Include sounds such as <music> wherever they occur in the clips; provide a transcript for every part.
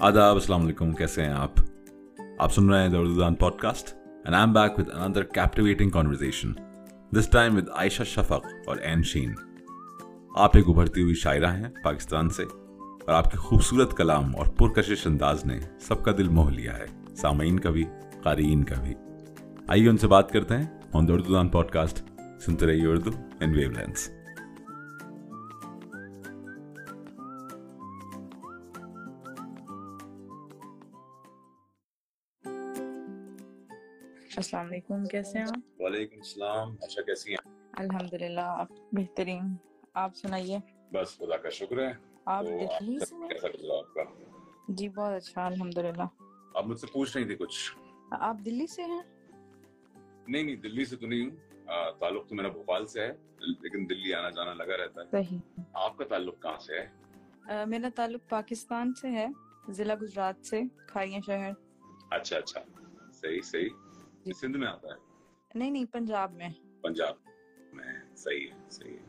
آداب، السلام علیکم، کیسے ہیں آپ؟ آپ سن رہے ہیں دردان podcast and I am back with another captivating conversation this time with Ayesha Shafaq اور این شین آپ ایک ابھرتی ہوئی شاعرہ ہیں پاکستان سے اور آپ کے خوبصورت کلام اور پرکشش انداز نے سب کا دل موہ لیا ہے، سامعین کا بھی، قارئین کا بھی۔ آئیے ان سے بات کرتے ہیں۔ آن دردان پوڈ کاسٹ سنتے رہیے اردو اینڈ ویو لینس السلام علیکم کیسے ہیں وعلیکم السلام اچھا کیسی ہیں؟ الحمد للہ آپ بہترین آپ سنائیے۔ بس خدا کا شکر ہے۔ آپ آپ کا؟ جی بہت اچھا الحمدللہ۔ آپ مجھ سے پوچھ رہی تھی کچھ؟ آپ دلی سے ہیں؟ نہیں نہیں دلی سے تو نہیں ہوں۔ تعلق تو میرا بھوپال سے ہے لیکن دلی آنا جانا لگا رہتا ہے۔ صحیح۔ آپ کا تعلق کہاں سے ہے؟ میرا تعلق پاکستان سے ہے ضلع گجرات سے کھائیاں شہر۔ اچھا اچھا۔ صحیح صحیح۔ سندھ میں آتا ہے؟ نہیں نہیں پنجاب میں۔ پنجاب میں صحیح ہے صحیح ہے۔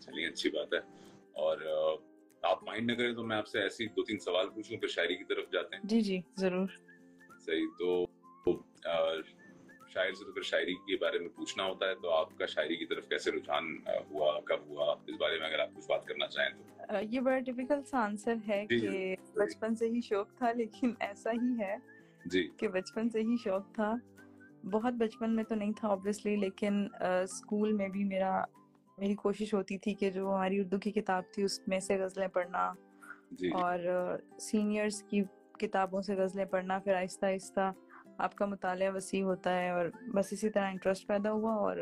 چلیے اچھی بات ہے۔ اور آپ مائنڈ نہ کریں تو میں آپ سے ایسی دو تین سوال پوچھوں پھر شاعری کی طرف جاتے ہیں۔ جی جی ضرور۔ صحیح تو شاعر سے تو پھر شاعری کے بارے میں پوچھنا ہوتا ہے تو آپ کا شاعری کی طرف کیسے رجحان ہوا کب ہوا؟ اس بارے میں اگر آپ کچھ بات کرنا چاہیں تو۔ یہ بڑا ٹپیکل سا آنسر ہے جی، جی۔ کہ بچپن سے ہی شوق تھا لیکن ایسا ہی ہے جی۔ کہ بچپن سے ہی شوق تھا۔ بہت بچپن میں تو نہیں تھا آبویسلی لیکن اسکول میں بھی میرا میری کوشش ہوتی تھی کہ جو ہماری اردو کی کتاب تھی اس میں سے غزلیں پڑھنا جی۔ اور سینئرس کی کتابوں سے غزلیں پڑھنا پھر آہستہ آہستہ آپ کا مطالعہ وسیع ہوتا ہے اور بس اسی طرح انٹرسٹ پیدا ہوا اور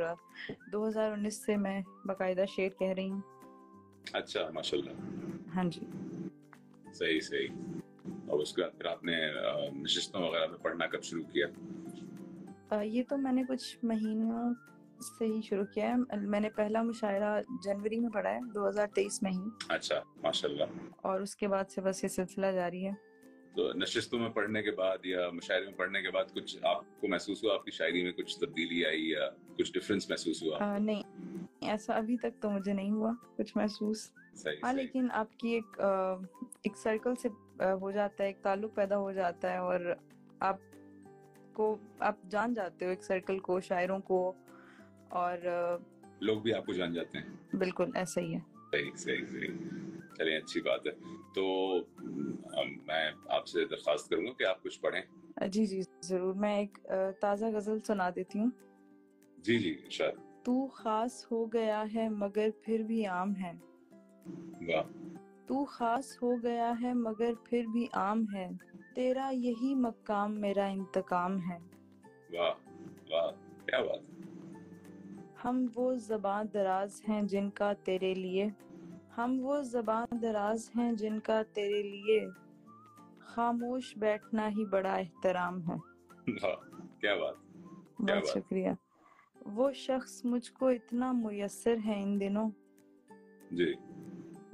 دو ہزار انیس سے میں باقاعدہ شعر کہہ رہی ہوں۔ اچھا ماشاء اللہ ہاں جی۔ صحیح صحیح۔ اور اس کے بعد پھر آپ نے نشستوں وغیرہ میں پڑھنا کب شروع کیا؟ یہ تو میں نے کچھ مہینوں سے ہی شروع کیا ہے۔ میں نے پہلا مشاعرہ جنوری میں پڑھا ہے دو ہزار تیئیس میں ہی۔ اچھا ماشاء اللہ اور اس کے بعد سے بس یہ سلسلہ جاری ہے۔ تو نشستوں میں پڑھنے کے بعد یا مشاعرے میں پڑھنے کے بعد کچھ آپ کو محسوس ہوا؟ آپ کی شاعری میں کچھ تبدیلی آئی یا کچھ ڈفرینس محسوس ہوا؟ نہیں ایسا ابھی تک تو مجھے نہیں ہوا کچھ محسوس۔ ہاں لیکن آپ کی ایک ایک سرکل سے ہو جاتا ہے ایک تعلق پیدا ہو جاتا ہے اور آپ کو آپ جان جاتے ہو ایک سرکل کو شاعروں کو اور لوگ بھی آپ کو جان جاتے ہیں۔ بالکل ایسا ہی ہے۔ چلیں اچھی بات ہے۔ تو میں آپ سے درخواست کروں گا کہ آپ کچھ پڑھیں۔ جی جی ضرور۔ میں ایک تازہ غزل سنا دیتی ہوں۔ جی جی شاید تو خاص ہو گیا ہے مگر پھر بھی عام ہے۔ تو خاص ہو گیا ہے مگر پھر بھی عام ہے۔ تیرا یہی مقام میرا انتقام ہے۔ واہ واہ کیا بات ہم وہ زبان دراز ہیں جن کا تیرے لیے۔ ہم وہ زبان دراز ہیں جن کا تیرے لیے۔ خاموش بیٹھنا ہی بڑا احترام ہے۔ کیا بات بہت شکریہ۔ وہ شخص مجھ کو اتنا میسر ہے ان دنوں۔ جی۔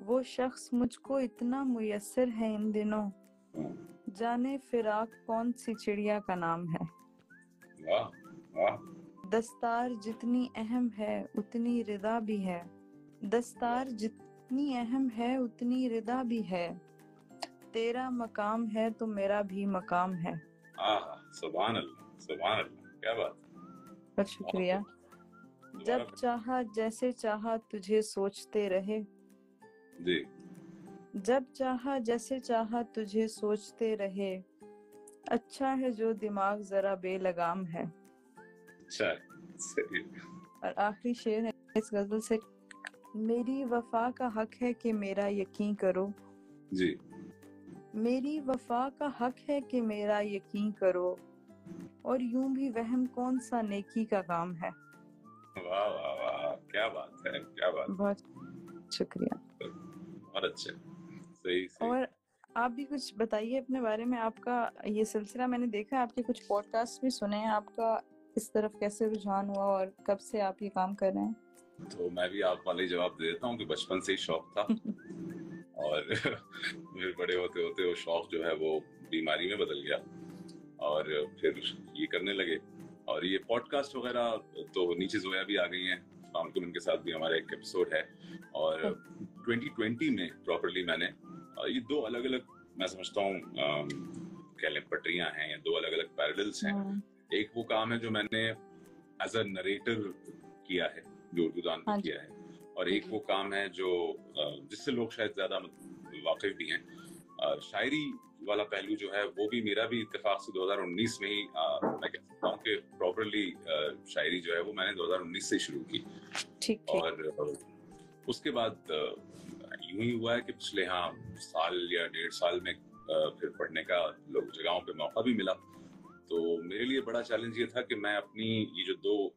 وہ شخص مجھ کو اتنا میسر ہے ان دنوں۔ جانے فراق کون سی چڑیا کا نام ہے؟ دستار جتنی اہم ہے اتنی ردا بھی ہے۔ دستار جتنی اہم ہے اتنی ردا بھی ہے۔ تیرا مقام ہے تو میرا بھی مقام ہے۔ آہ سبحان اللہ سبحان اللہ کیا بات۔ شکریہ۔ جب چاہا جیسے چاہا تجھے سوچتے رہے۔ جی جب چاہا جیسے چاہا تجھے سوچتے رہے۔ اچھا ہے جو دماغ ذرا بے لگام ہے۔ اچھا اور آخری شعر ہے اس غزل سے میری وفا کا حق ہے کہ میرا یقین کرو۔ جی۔ میری وفا کا حق ہے کہ میرا یقین کرو۔ اور یوں بھی وہم کون سا نیکی کا کام ہے۔ واہ واہ واہ کیا بات ہے کیا بات بہت شکریہ۔ اور اچھے۔ صحیح صحیح۔ اور آپ بھی کچھ بتائیے اپنے بارے میں آپ کا یہ سلسلہ میں نے دیکھا آپ کے کچھ پوڈ کاسٹ بھی سنے ہیں آپ کا اس طرف کیسے رجحان ہوا اور کب سے آپ یہ کام کر رہے ہیں؟ تو میں بھی آپ والے جواب دے دیتا ہوں کہ بچپن سے ہی شوق تھا۔ <laughs> اور پھر بڑے ہوتے ہوتے وہ شوق جو ہے وہ بیماری میں بدل گیا۔ اور پھر یہ کرنے لگے۔ اور یہ پوڈ کاسٹ وغیرہ تو نیچے زویا بھی آ گئی ہیں۔ ان کے ساتھ بھی ہمارا ایک ایپیسوڈ ہے۔ اور ہاں۔ ٹوینٹی ٹوینٹی میں پراپرلی میں نے یہ دو الگ الگ میں سمجھتا ہوں کہہ لیں پٹریاں ہیں یا دو الگ الگ پیرلس ہیں۔ ایک وہ کام ہے جو میں نے ایز اے نریٹر کیا ہے جو اردو دان میں کیا ہے۔ اور ایک وہ کام ہے جو جس سے لوگ شاید زیادہ واقف بھی ہیں۔ شاعری والا پہلو جو ہے وہ بھی میرا بھی اتفاق سے دو ہزار انیس میں ہی میں کہہ سکتا ہوں کہ پراپرلی شاعری جو ہے وہ میں نے دو ہزار انیس سے شروع کی۔ اور اس کے بعد یوں ہی ہوا ہے کہ پچھلے ہاں سال یا ڈیڑھ سال میں پھر پڑھنے کا لوگ جگہوں پہ موقع بھی ملا۔ تو میرے لیے بڑا چیلنج یہ تھا کہ میں اپنی یہ جو دو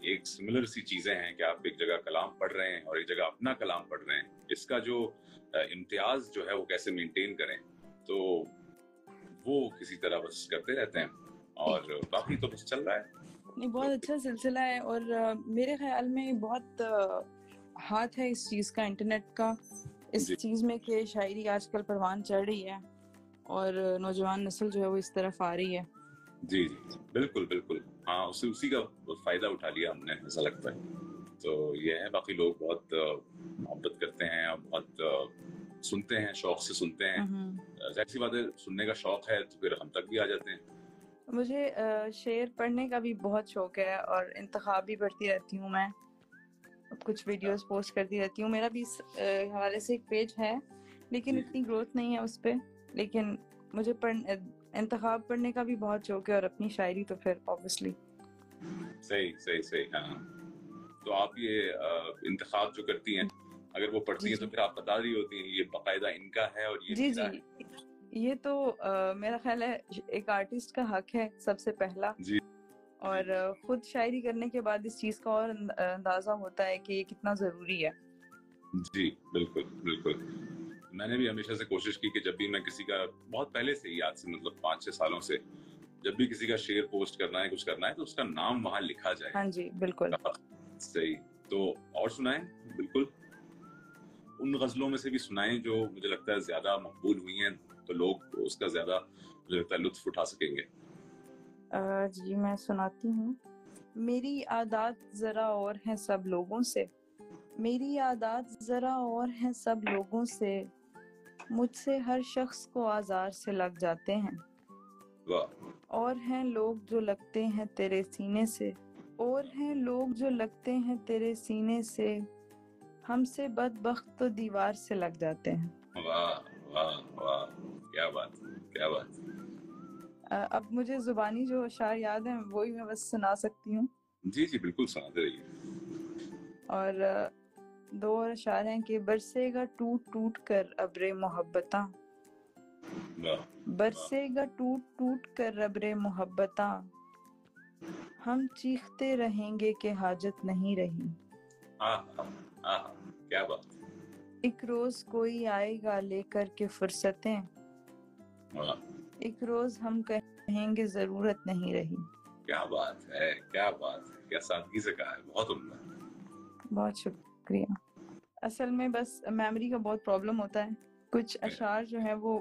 ایک سملر سی چیزیں ہیں کہ آپ ایک جگہ کلام پڑھ رہے ہیں اور ایک جگہ اپنا کلام پڑھ رہے ہیں، اس کا جو امتیاز جو ہے وہ کیسے مینٹین کریں؟ تو وہ کسی طرح بس کرتے رہتے ہیں اور باقی تو بس چل رہا ہے۔ نہیں، بہت اچھا سلسلہ ہے اور میرے خیال میں بہت ہاتھ ہے اس چیز کا انٹرنیٹ کا۔ اس جی. چیز میں کہ شاعری آج کل پروان چڑھ رہی ہے اور نوجوان نسل جو ہے وہ اس طرف آ رہی ہے۔ جی جی بالکل بالکل۔ ہاں اسے اسی کا فائدہ اٹھا لیا ہم نے ایسا لگتا ہے۔ تو یہ ہے باقی لوگ بہت محبت کرتے ہیں اور بہت سنتے ہیں شوق سے سنتے ہیں۔ ظاہر سی بات ہے سننے کا شوق ہے تو پھر ہم تک بھی آ جاتے ہیں۔ مجھے شعر پڑھنے کا بھی بہت شوق ہے اور انتخاب بھی پڑھتی رہتی ہوں میں۔ کچھ ویڈیوز پوسٹ کرتی رہتی ہوں۔ میرا بھی اس حوالے سے ایک پیج ہے لیکن جی۔ اتنی گروتھ نہیں ہے اس پہ۔ لیکن مجھے پڑھ انتخاب پڑھنے کا بھی بہت شوق ہے اور اپنی شاعری تو پھر آبویسلی صحیح صحیح صحیح ہاں۔ تو آپ یہ انتخاب جو کرتی ہیں اگر وہ پڑھتی جی، ہیں تو جی۔ پھر آپ بتا رہی ہوتی ہیں یہ باقاعدہ ان کا ہے اور یہ جی جی۔ یہ تو میرا خیال ہے ایک آرٹسٹ کا حق ہے سب سے پہلا۔ جی اور خود شاعری کرنے کے بعد اس چیز کا اور اندازہ ہوتا ہے کہ یہ کتنا ضروری ہے۔ جی بالکل بالکل۔ میں نے بھی ہمیشہ سے کوشش کی کہ جب بھی میں کسی کا بہت پہلے سے یاد سے مطلب پانچ چھ سالوں سے جب بھی کسی کا شیئر پوسٹ کرنا ہے کچھ کرنا ہے تو اس کا نام وہاں لکھا جائے۔ ہاں جی بالکل۔ صحیح۔ تو اور سنائیں؟ بالکل۔ ان غزلوں میں سے بھی سنائیں جو مجھے لگتا ہے زیادہ مقبول ہوئی ہیں تو لوگ اس کا زیادہ مجھے لگتا ہے لطف اٹھا سکیں گے۔ جی میں سناتی ہوں۔ میری عادات ذرا اور ہیں سب لوگوں سے۔ میری عادات ذرا اور ہیں سب لوگوں سے۔ مجھ سے ہر شخص کو آزار سے لگ جاتے ہیں۔ اور ہیں لوگ جو لگتے ہیں تیرے سینے سے۔ اور ہیں لوگ جو لگتے ہیں تیرے سینے سے۔ ہم سے بد بخت تو دیوار سے لگ جاتے ہیں۔ واہ واہ واہ۔ کیا بات کیا بات۔ اب مجھے زبانی جو اشعار یاد ہیں وہی میں بس سنا سکتی ہوں۔ جی جی بالکل سناتے رہیے اور دو اور اشعار ہیں کہ برسے گا ٹوٹ ٹوٹ کر ابر محبتا برسے گا ٹوٹ ٹوٹ کر ربر محبتاں۔ ہم چیختے رہیں گے کہ حاجت نہیں رہی۔ کیا بات۔ ایک روز کوئی آئے گا لے کر کے فرصتیں۔ آہ ایک روز ہم کہیں گے ضرورت نہیں رہی۔ کیا بات ہے کیا بات ہے کیا سادگی سے کہا ہے بہت عمدہ۔ بہت شکریہ۔ اصل میں بس میموری کا بہت پرابلم ہوتا ہے۔ کچھ جی۔ اشعار جو ہیں وہ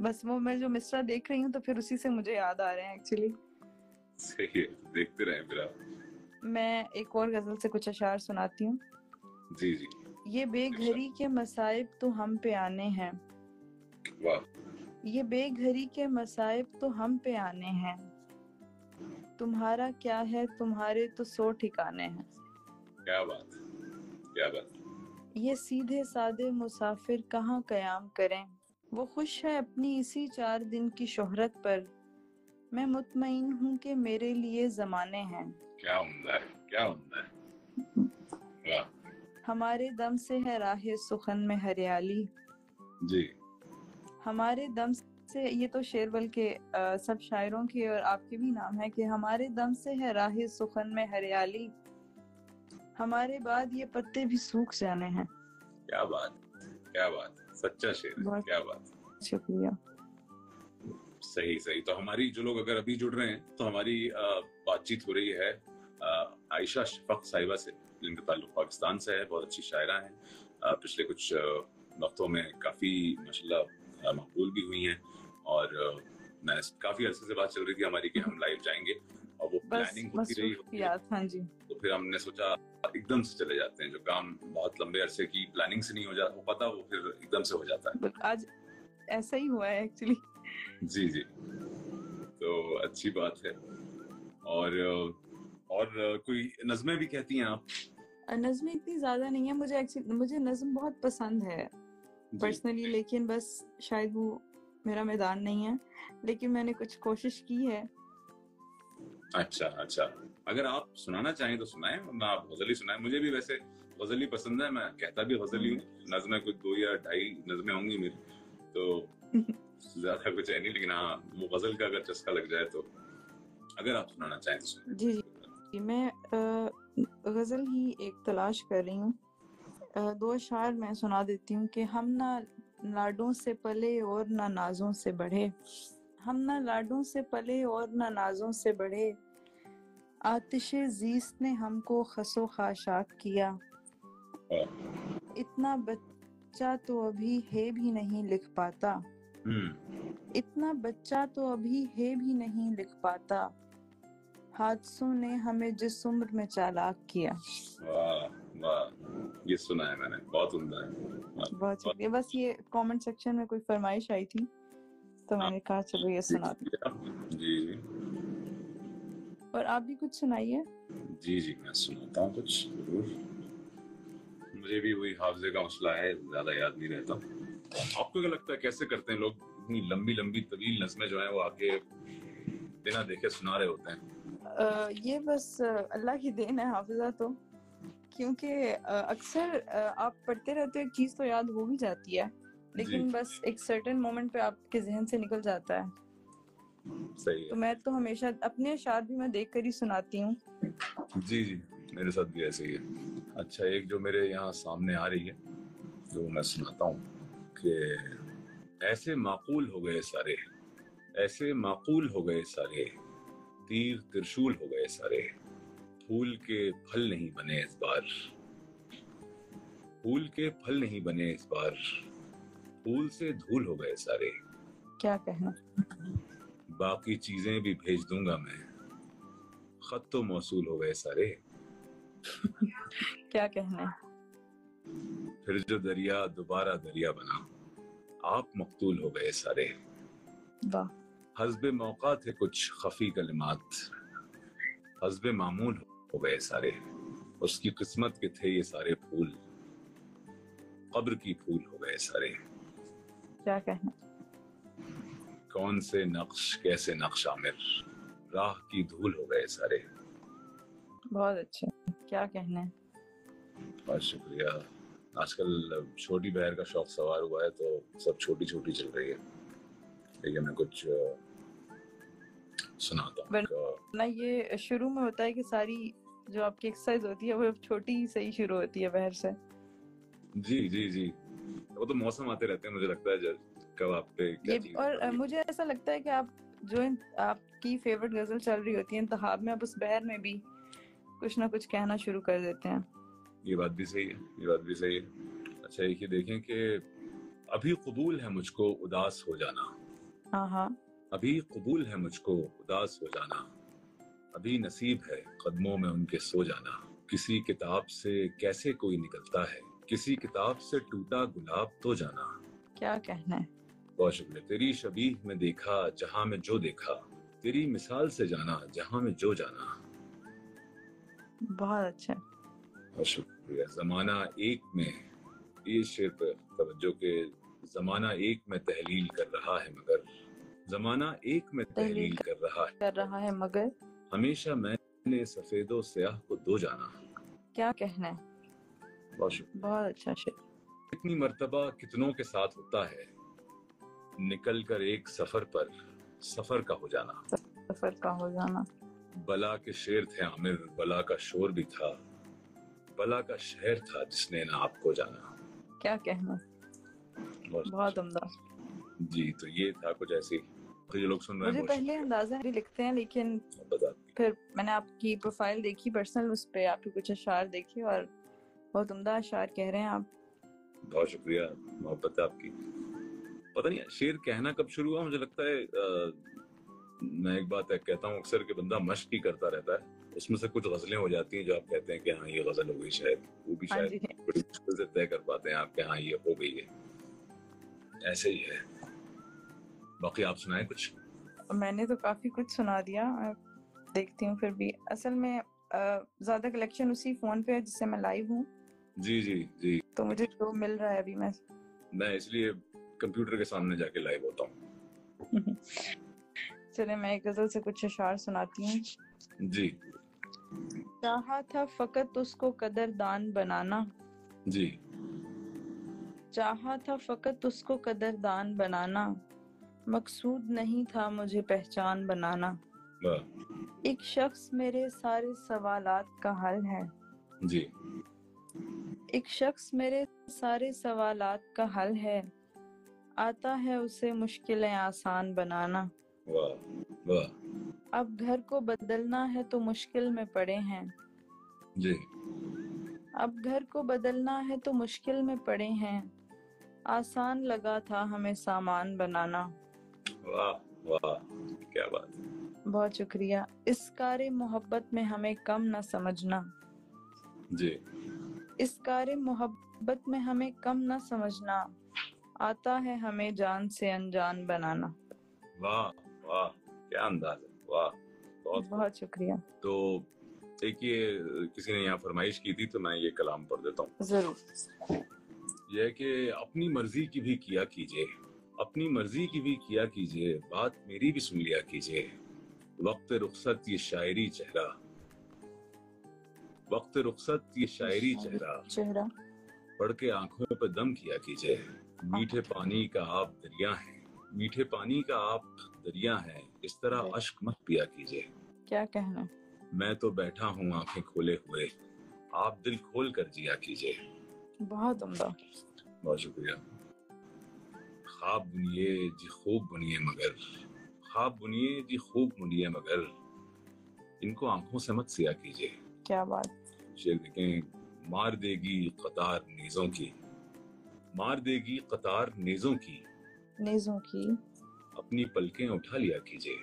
بس وہ میں جو مصرا دیکھ رہی ہوں تو پھر اسی سے مجھے یاد آ رہے ہیں ایکچولی صحیح ہے دیکھتے رہے میرا میں ایک اور غزل سے کچھ اشعار سناتی ہوں۔ جی جی۔ یہ بے گھری کے مصائب تو ہم پہ آنے ہیں۔ واہ۔ یہ بے گھری کے مصائب تو ہم پہ آنے ہیں۔ تمہارا کیا ہے؟ تمہارے تو سو ٹھکانے ہیں۔ کیا بات کیا بات۔ یہ سیدھے سادھے مسافر کہاں قیام کریں؟ وہ خوش ہے اپنی اسی چار دن کی شہرت پر۔ میں مطمئن ہوں کہ میرے لیے زمانے ہیں۔ کیا ہے کیا ہے۔ ہمارے دم سے ہے راہ سخن میں ہریالی۔ جی۔ ہمارے دم سے یہ تو شعر بلکہ سب شاعروں کے اور آپ کے بھی نام ہے کہ ہمارے دم سے ہے راہ سخن میں ہریالی۔ ہمارے بعد یہ پتے بھی سوکھ جانے ہیں۔ کیا بات کیا بات سچا شعر کیا بات۔ شکریہ۔ صحیح صحیح۔ تو ہماری جو لوگ اگر ابھی جڑ رہے ہیں تو ہماری بات چیت ہو رہی ہے عائشہ شفق صاحبہ سے جن کا تعلق پاکستان سے ہے بہت اچھی شاعرہ ہیں۔ پچھلے کچھ وقتوں میں کافی ماشاء اللہ مقبول بھی ہوئی ہیں اور میں کافی عرصے سے بات چل رہی تھی ہماری کہ ہم لائیو جائیں گے اور وہ پلاننگ ہوتی رہی ہاں جی۔ تو پھر ہم نے سوچا ایک دم سے چلے جاتے ہیں جو کام بہت لمبے عرصے کی پلاننگ سے نہیں ہو جاتا وہ پتا وہ پھر ایک دم سے ہو جاتا ہے۔ آج ایسا ہی ہوا ہے ایکچولی جی جی۔ تو اچھی بات ہے۔ اور اور کوئی نظمیں بھی کہتی ہیں آپ؟ نظمیں اتنی زیادہ نہیں ہیں مجھے مجھے نظم بہت پسند ہے۔ جی۔ پرسنلی لیکن بس شاید وہ میرا میدان نہیں ہے لیکن میں نے کچھ کوشش کی ہے۔ اچھا اچھا۔ اگر آپ سنانا چاہیں تو سنائیں ورنہ آپ غزلی سنائیں۔ مجھے بھی ویسے غزلی پسند ہے میں کہتا بھی غزلی ہوں۔ نظمیں کچھ دو یا ڈھائی نظمیں ہوں گی میری تو <laughs> زیادہ کچھ ہے نہیں لیکن ہاں وہ غزل کا اگر چسکا لگ جائے تو۔ اگر آپ سنانا چاہیں تو سنائیں۔ جی جی۔ میں غزل ہی ایک تلاش کر رہی ہوں۔ دو شعر میں سنا دیتی ہوں کہ ہم نہ لاڈوں سے پلے اور نہ نازوں سے بڑھے۔ ہم نہ لاڈوں سے پلے اور نہ نازوں سے بڑھے۔ آتش زیست نے ہم کو خس و خاشاک کیا۔ اتنا بچہ تو ابھی ہے بھی نہیں لکھ پاتا۔ اتنا بچہ تو ابھی ہے بھی نہیں لکھ پاتا۔ حادثوں نے ہمیں جس عمر میں چالاک کیا۔ واہ واہ۔ یہ سنا ہے میں نے بہت عمدہ ہے۔ ہاں۔ بہت شکریہ۔ بس یہ کامنٹ سیکشن میں کوئی فرمائش آئی تھی تو میں نے کہا چلو یہ سنا جی جی۔ اور آپ بھی کچھ سنائیے؟ جی جی میں سناتا ہوں کچھ۔ ضرور۔ مجھے بھی وہی حافظے کا مسئلہ ہے زیادہ یاد نہیں رہتا۔ آپ کو کیا لگتا ہے کیسے کرتے ہیں لوگ؟ اتنی لمبی لمبی طویل نظمیں جو ہیں وہ آگے بنا دیکھے سنا رہے ہوتے ہیں۔ یہ بس اللہ کی دین ہے حافظہ تو۔ کیونکہ اکثر آپ پڑھتے رہتے ہو ایک چیز تو یاد ہو ہی جاتی ہے۔ جی۔ لیکن بس ایک سرٹن مومنٹ پہ آپ کے ذہن سے نکل جاتا ہے۔ تو میں تو ہمیشہ اپنے اشعار بھی میں دیکھ کر ہی سناتی ہوں۔ جی جی میرے ساتھ بھی ایسے ہی ہے۔ اچھا ایک جو میرے یہاں سامنے آ رہی ہے جو میں سناتا ہوں کہ ایسے معقول ہو گئے سارے ایسے معقول ہو گئے سارے تیر ترشول ہو گئے سارے۔ پھول کے پھل نہیں بنے اس بار۔ پھول کے پھل نہیں بنے اس بار۔ پھول سے دھول ہو گئے سارے۔ کیا کہنا؟ باقی چیزیں بھی بھیج دوں گا میں۔ خط تو موصول ہو گئے سارے۔ کیا کہنا؟ پھر جو دریا دوبارہ دریا بنا آپ مقتول ہو گئے سارے۔ حسب موقع تھے کچھ خفی کلمات۔ حسب معمول ہو۔ ہو گئے سارے۔ اس کی قسمت کے تھے یہ سارے پھول۔ قبر کی پھول ہو گئے سارے۔ کیا کہنا؟ کون سے نقش کیسے نقش عامر؟ راہ کی دھول ہو گئے سارے۔ بہت اچھا۔ کیا کہنا بہت شکریہ۔ آج کل چھوٹی بہر کا شوق سوار ہوا ہے تو سب چھوٹی چھوٹی چل رہی ہے۔ لیکن میں کچھ سناتا ہوں۔ یہ شروع میں ہوتا ہے کہ ساری جو آپ کی ایکسرسائز ہوتی ہے وہ چھوٹی سے ہی شروع ہوتی ہے بہر سے۔ جی جی جی۔ وہ تو موسم آتے رہتے ہیں مجھے لگتا ہے کب آپ پہ اور مجھے ایسا لگتا ہے کہ آپ جو آپ کی فیورٹ غزل چل رہی ہوتی ہے انتخاب میں آپ اس بہر میں بھی کچھ نہ کچھ کہنا شروع کر دیتے ہیں۔ یہ بات بھی صحیح ہے یہ بات بھی صحیح ہے۔ اچھا ایک یہ دیکھیں کہ ابھی قبول ہے مجھ کو اداس ہو جانا۔ ہاں ہاں ابھی قبول ہے مجھ کو اداس ہو جانا۔ ابھی نصیب ہے قدموں میں ان کے سو جانا۔ کسی کتاب سے کیسے کوئی نکلتا ہے؟ کسی کتاب سے ٹوٹا گلاب تو جانا۔ کیا کہنا ہے؟ بہت شکریہ۔ تیری شبیح میں دیکھا جہاں میں جو دیکھا۔ تیری مثال سے جانا جہاں میں جو جانا۔ بہت اچھا۔ بہت شکریہ۔ زمانہ ایک میں یہ شعر پہ توجہ کے زمانہ ایک میں تحلیل کر رہا ہے مگر زمانہ ایک میں تحلیل کر رہا ہے۔ کر رہا ہے مگر۔ ہمیشہ میں نے سفید و سیاہ کو دو جانا۔ کیا کہنا ہے؟ بہت شکریہ۔ بہت اچھا شکریہ۔ کتنی مرتبہ کتنوں کے ساتھ ہوتا ہے نکل کر ایک سفر پر سفر کا ہو جانا۔ سفر کا ہو جانا۔ بلا کے شیر تھے عامر بلا کا شور بھی تھا بلا کا شہر تھا جس نے نہ آپ کو جانا۔ کیا کہنا بہت عمدہ۔ جی تو یہ تھا کچھ ایسی یہ لوگ سن رہے ہیں مجھے پہلے اندازہ بھی لکھتے ہیں لیکن پھر میں نے آپ کی پروفائل دیکھی پرسنل اس پہ آپ کے کچھ اشعار دیکھے اور بہت عمدہ اشعار کہہ رہے ہیں آپ۔ بہت شکریہ محبت ہے آپ کی۔ پتہ نہیں شعر کہنا کب شروع ہوا؟ مجھے لگتا ہے میں ایک بات کہتا ہوں اکثر کہ بندہ مشق ہی کرتا رہتا ہے۔ اس میں سے کچھ غزلیں ہو جاتی ہیں جو آپ کہتے ہیں کہ ہاں یہ غزل ہو گئی شاید وہ بھی ہاں شاید جی۔ بڑی مشکل سے طے کر پاتے ہیں آپ کے ہاں یہ ہو گئی ہے۔ ایسے ہی ہے۔ باقی آپ سنائیں کچھ؟ میں نے تو کافی کچھ سنا دیا دیکھتی ہوں پھر بھی۔ اصل میں زیادہ کلیکشن اسی فون پہ ہے جس سے میں لائیو ہوں۔ جی جی جی۔ تو مجھے جو مل رہا ہے ابھی میں۔ میں اس لیے کمپیوٹر کے سامنے جا کے لائیو ہوتا ہوں۔ <laughs> چلے میں ایک غزل سے کچھ اشعار سناتی ہوں۔ جی۔ چاہا تھا فقط اس کو قدر دان بنانا۔ جی۔ چاہا تھا فقط اس کو قدر دان بنانا۔ مقصود نہیں تھا مجھے پہچان بنانا۔ ایک شخص میرے سارے سوالات کا حل ہے۔ جی۔ ایک شخص میرے سارے سوالات کا حل ہے۔ آتا ہے اسے مشکلیں آسان بنانا۔ اب گھر کو بدلنا ہے تو مشکل میں پڑے ہیں۔ جی۔ اب گھر کو بدلنا ہے تو مشکل میں پڑے ہیں۔ آسان لگا تھا ہمیں سامان بنانا۔ واہ واہ کیا بات۔ بہت شکریہ۔ اس کار محبت میں ہمیں کم نہ سمجھنا۔ جی۔ اس کار محبت میں ہمیں کم نہ سمجھنا۔ آتا ہے ہمیں جان سے انجان بنانا۔ واہ واہ کیا انداز ہے۔ واہ بہت بہت شکریہ۔ تو ایک یہ کسی نے یہاں فرمائش کی تھی تو میں یہ کلام پڑھ دیتا ہوں۔ ضرور۔ یہ کہ اپنی مرضی کی بھی کیا کیجیے اپنی مرضی کی بھی کیا کیجیے بات میری بھی سن لیا کیجیے وقت رخصت یہ شاعری چہرہ۔ وقت رخصت یہ شاعری چہرہ۔ چہرہ۔ پڑھ کے آنکھوں پہ دم کیا کیجیے میٹھے پانی کا آپ دریا ہے۔ میٹھے پانی کا آپ دریا ہے۔ اس طرح اشک مت پیا کیجیے کیا کہنا۔ میں تو بیٹھا ہوں آنکھیں کھولے ہوئے۔ آپ دل کھول کر جیا کیجیے بہت عمدہ۔ بہت شکریہ۔ خواب بنیے جی خوب بنیے مگر۔ خواب بنیے جی خوب بنیے مگر۔ ان کو آنکھوں سے مت سیا کیجیے کیا بات۔ شیر دیکھیں مار دے گی قطار نیزوں کی۔ مار دے گی قطار نیزوں کی۔ نیزوں کی۔ اپنی پلکیں اٹھا لیا کیجیے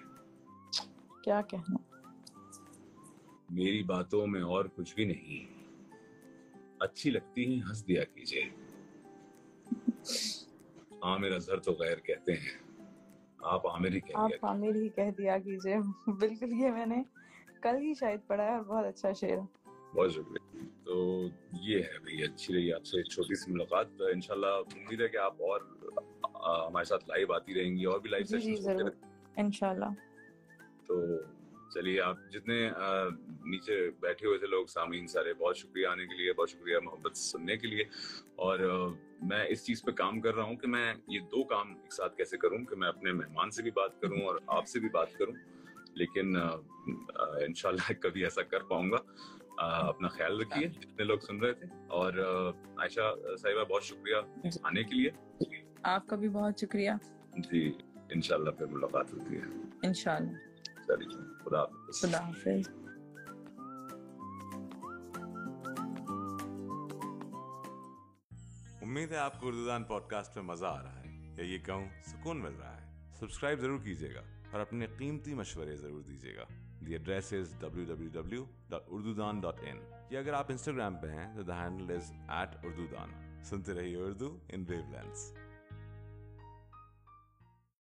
کیا کہنا۔ میری باتوں میں اور کچھ بھی نہیں۔ اچھی لگتی ہیں ہنس دیا کیجیے عامر اظہر تو غیر کہتے ہیں۔ آپ عامر ہی کہہ آپ عامر ہی کہہ دیا کیجیے بالکل یہ میں نے کل ہی شاید پڑھا ہے اور بہت اچھا شعر بہت شکریہ۔ تو یہ ہے بھائی اچھی رہی آپ سے چھوٹی سی ملاقات۔ انشاءاللہ امید ہے کہ آپ اور ہمارے ساتھ لائیو آتی رہیں گی اور بھی لائیو جی جی سیشن انشاءاللہ۔ تو چلیے آپ جتنے نیچے بیٹھے ہوئے تھے لوگ سامعین سارے بہت شکریہ آنے کے لیے بہت شکریہ محبت سننے کے لیے۔ اور میں اس چیز پہ کام کر رہا ہوں کہ میں یہ دو کام ایک ساتھ کیسے کروں کہ میں اپنے مہمان سے بھی بات کروں اور آپ سے بھی بات کروں۔ لیکن انشاءاللہ کبھی ایسا کر پاؤں گا۔ اپنا خیال رکھیے جتنے لوگ سن رہے تھے۔ اور عائشہ صاحبہ بہت شکریہ آنے کے لیے۔ آپ کا بھی بہت شکریہ۔ جی انشاءاللہ پھر ملاقات ہوتی ہے۔ انشاءاللہ۔ چلیے خدا حافظ خدا حافظ امید ہے آپ کو اردو دان پوڈ کاسٹ میں مزہ آ رہا ہے یا یہ کہوں سکون مل رہا ہے سبسکرائب ضرور کیجیے گا اور اپنے قیمتی مشورے ضرور دیجیے گا the address is W W W dot Urdu Daan dot in یا اگر آپ انسٹاگرام پہ ہیں تو the handle is at Urdu Daan سنتے رہیے اردو ان ویو لینس